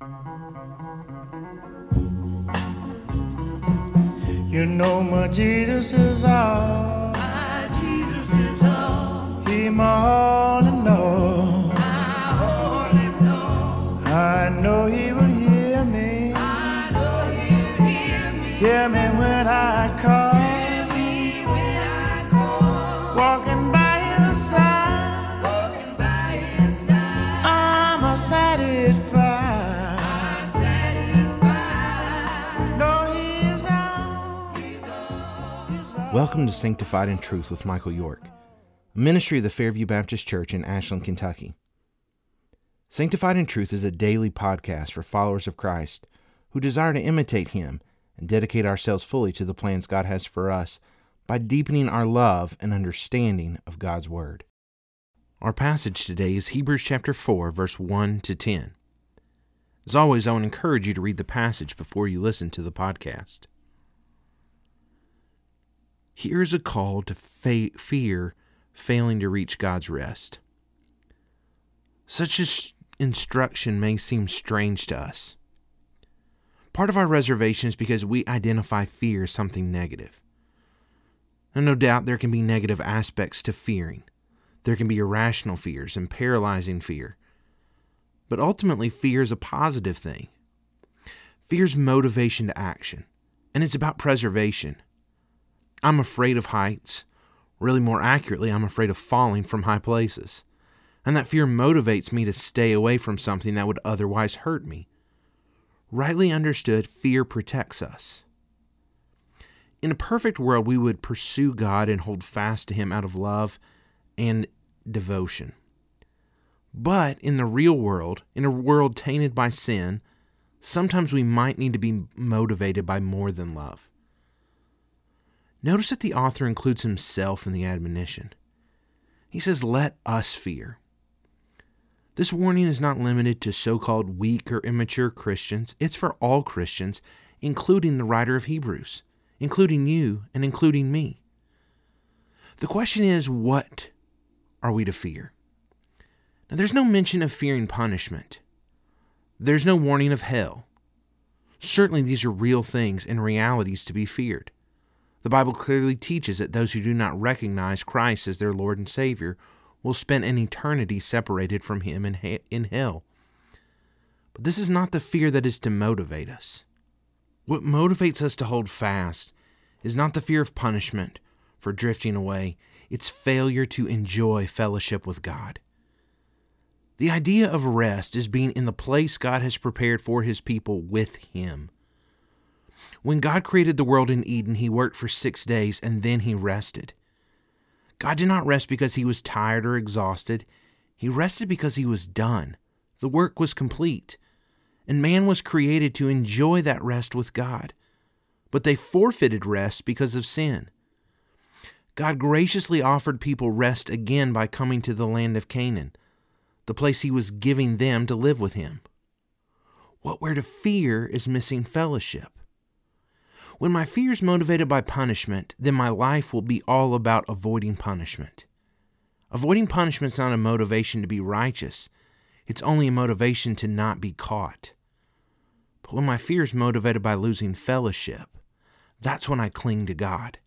You know my Jesus is all. My Jesus is all He my all Welcome to Sanctified in Truth with Michael York, ministry of the Fairview Baptist Church in Ashland, Kentucky. Sanctified in Truth is a daily podcast for followers of Christ who desire to imitate Him and dedicate ourselves fully to the plans God has for us by deepening our love and understanding of God's Word. Our passage today is Hebrews chapter 4, verse 1 to 10. As always, I would encourage you to read the passage before you listen to the podcast. Here's a call to fa- fear failing to reach God's rest. Such instruction may seem strange to us. Part of our reservation is because we identify fear as something negative. And no doubt there can be negative aspects to fearing. There can be irrational fears and paralyzing fear. But ultimately, fear is a positive thing. Fear's motivation to action, and it's about preservation. I'm afraid of heights. Really, more accurately, I'm afraid of falling from high places. And that fear motivates me to stay away from something that would otherwise hurt me. Rightly understood, fear protects us. In a perfect world, we would pursue God and hold fast to Him out of love and devotion. But in the real world, in a world tainted by sin, sometimes we might need to be motivated by more than love. Notice that the author includes himself in the admonition. He says, Let us fear. This warning is not limited to so called weak or immature Christians, it's for all Christians, including the writer of Hebrews, including you and including me. The question is, what are we to fear? Now, there's no mention of fearing punishment. There's no warning of hell. Certainly, these are real things and realities to be feared. The Bible clearly teaches that those who do not recognize Christ as their Lord and Savior will spend an eternity separated from Him in, in hell. But this is not the fear that is to motivate us. What motivates us to hold fast is not the fear of punishment for drifting away, it's failure to enjoy fellowship with God. The idea of rest is being in the place God has prepared for His people with Him. When God created the world in Eden, He worked for six days and then He rested. God did not rest because He was tired or exhausted. He rested because He was done. The work was complete. And man was created to enjoy that rest with God. But they forfeited rest because of sin. God graciously offered people rest again by coming to the land of Canaan, the place He was giving them to live with Him. What we're to fear is missing fellowship. When my fear is motivated by punishment, then my life will be all about avoiding punishment. Avoiding punishment is not a motivation to be righteous, it's only a motivation to not be caught. But when my fear is motivated by losing fellowship, that's when I cling to God.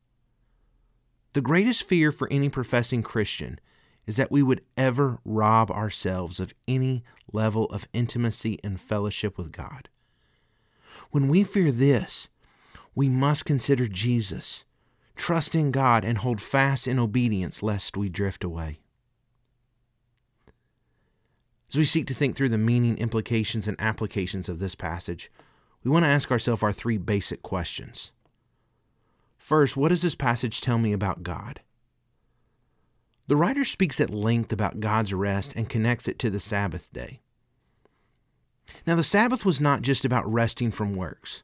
The greatest fear for any professing Christian is that we would ever rob ourselves of any level of intimacy and fellowship with God. When we fear this, we must consider Jesus, trust in God, and hold fast in obedience lest we drift away. As we seek to think through the meaning, implications, and applications of this passage, we want to ask ourselves our three basic questions. First, what does this passage tell me about God? The writer speaks at length about God's rest and connects it to the Sabbath day. Now, the Sabbath was not just about resting from works.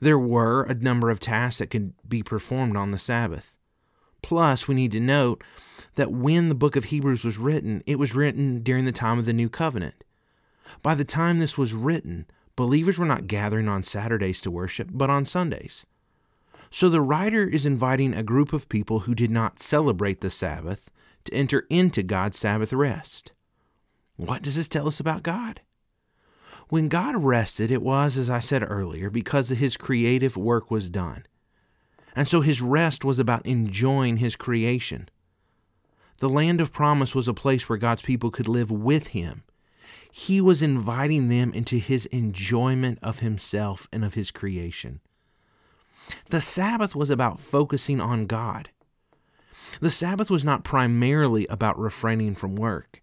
There were a number of tasks that could be performed on the Sabbath. Plus, we need to note that when the book of Hebrews was written, it was written during the time of the New Covenant. By the time this was written, believers were not gathering on Saturdays to worship, but on Sundays. So the writer is inviting a group of people who did not celebrate the Sabbath to enter into God's Sabbath rest. What does this tell us about God? When God rested, it was, as I said earlier, because his creative work was done. And so his rest was about enjoying his creation. The land of promise was a place where God's people could live with him. He was inviting them into his enjoyment of himself and of his creation. The Sabbath was about focusing on God. The Sabbath was not primarily about refraining from work.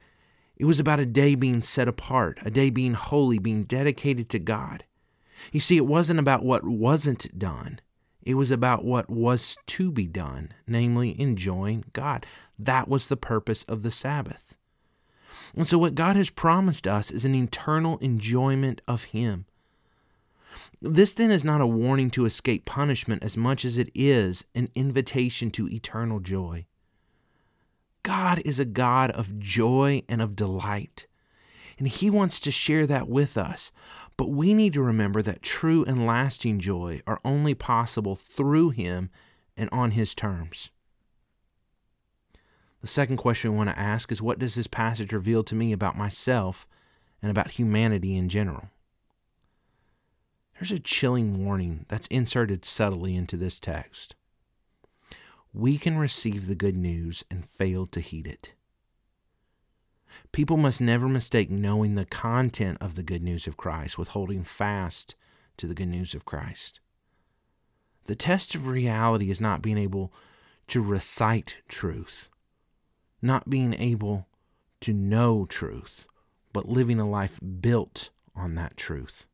It was about a day being set apart, a day being holy, being dedicated to God. You see, it wasn't about what wasn't done. It was about what was to be done, namely enjoying God. That was the purpose of the Sabbath. And so, what God has promised us is an eternal enjoyment of Him. This then is not a warning to escape punishment as much as it is an invitation to eternal joy. God is a God of joy and of delight, and He wants to share that with us. But we need to remember that true and lasting joy are only possible through Him and on His terms. The second question we want to ask is what does this passage reveal to me about myself and about humanity in general? There's a chilling warning that's inserted subtly into this text. We can receive the good news and fail to heed it. People must never mistake knowing the content of the good news of Christ with holding fast to the good news of Christ. The test of reality is not being able to recite truth, not being able to know truth, but living a life built on that truth.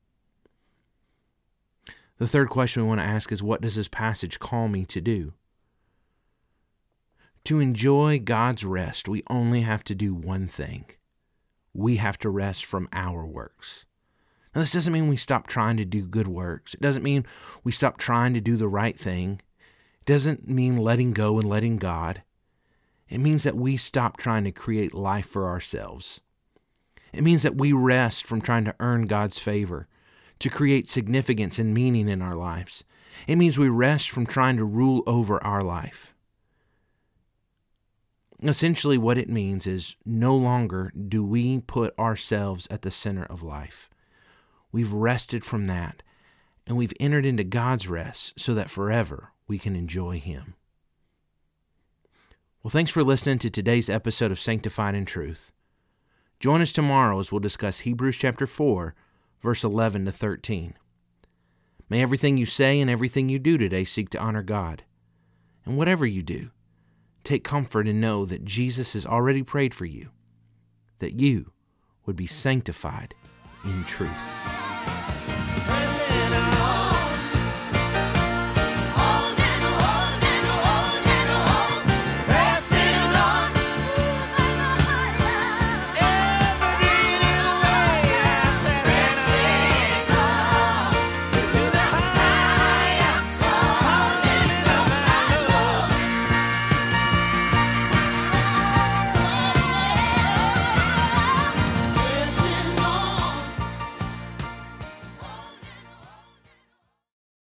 The third question we want to ask is what does this passage call me to do? To enjoy God's rest, we only have to do one thing we have to rest from our works. Now, this doesn't mean we stop trying to do good works. It doesn't mean we stop trying to do the right thing. It doesn't mean letting go and letting God. It means that we stop trying to create life for ourselves. It means that we rest from trying to earn God's favor to create significance and meaning in our lives. It means we rest from trying to rule over our life. Essentially, what it means is no longer do we put ourselves at the center of life. We've rested from that, and we've entered into God's rest so that forever we can enjoy Him. Well, thanks for listening to today's episode of Sanctified in Truth. Join us tomorrow as we'll discuss Hebrews chapter 4 verse 11 to 13. May everything you say and everything you do today seek to honor God. And whatever you do, take comfort and know that Jesus has already prayed for you, that you would be sanctified in truth.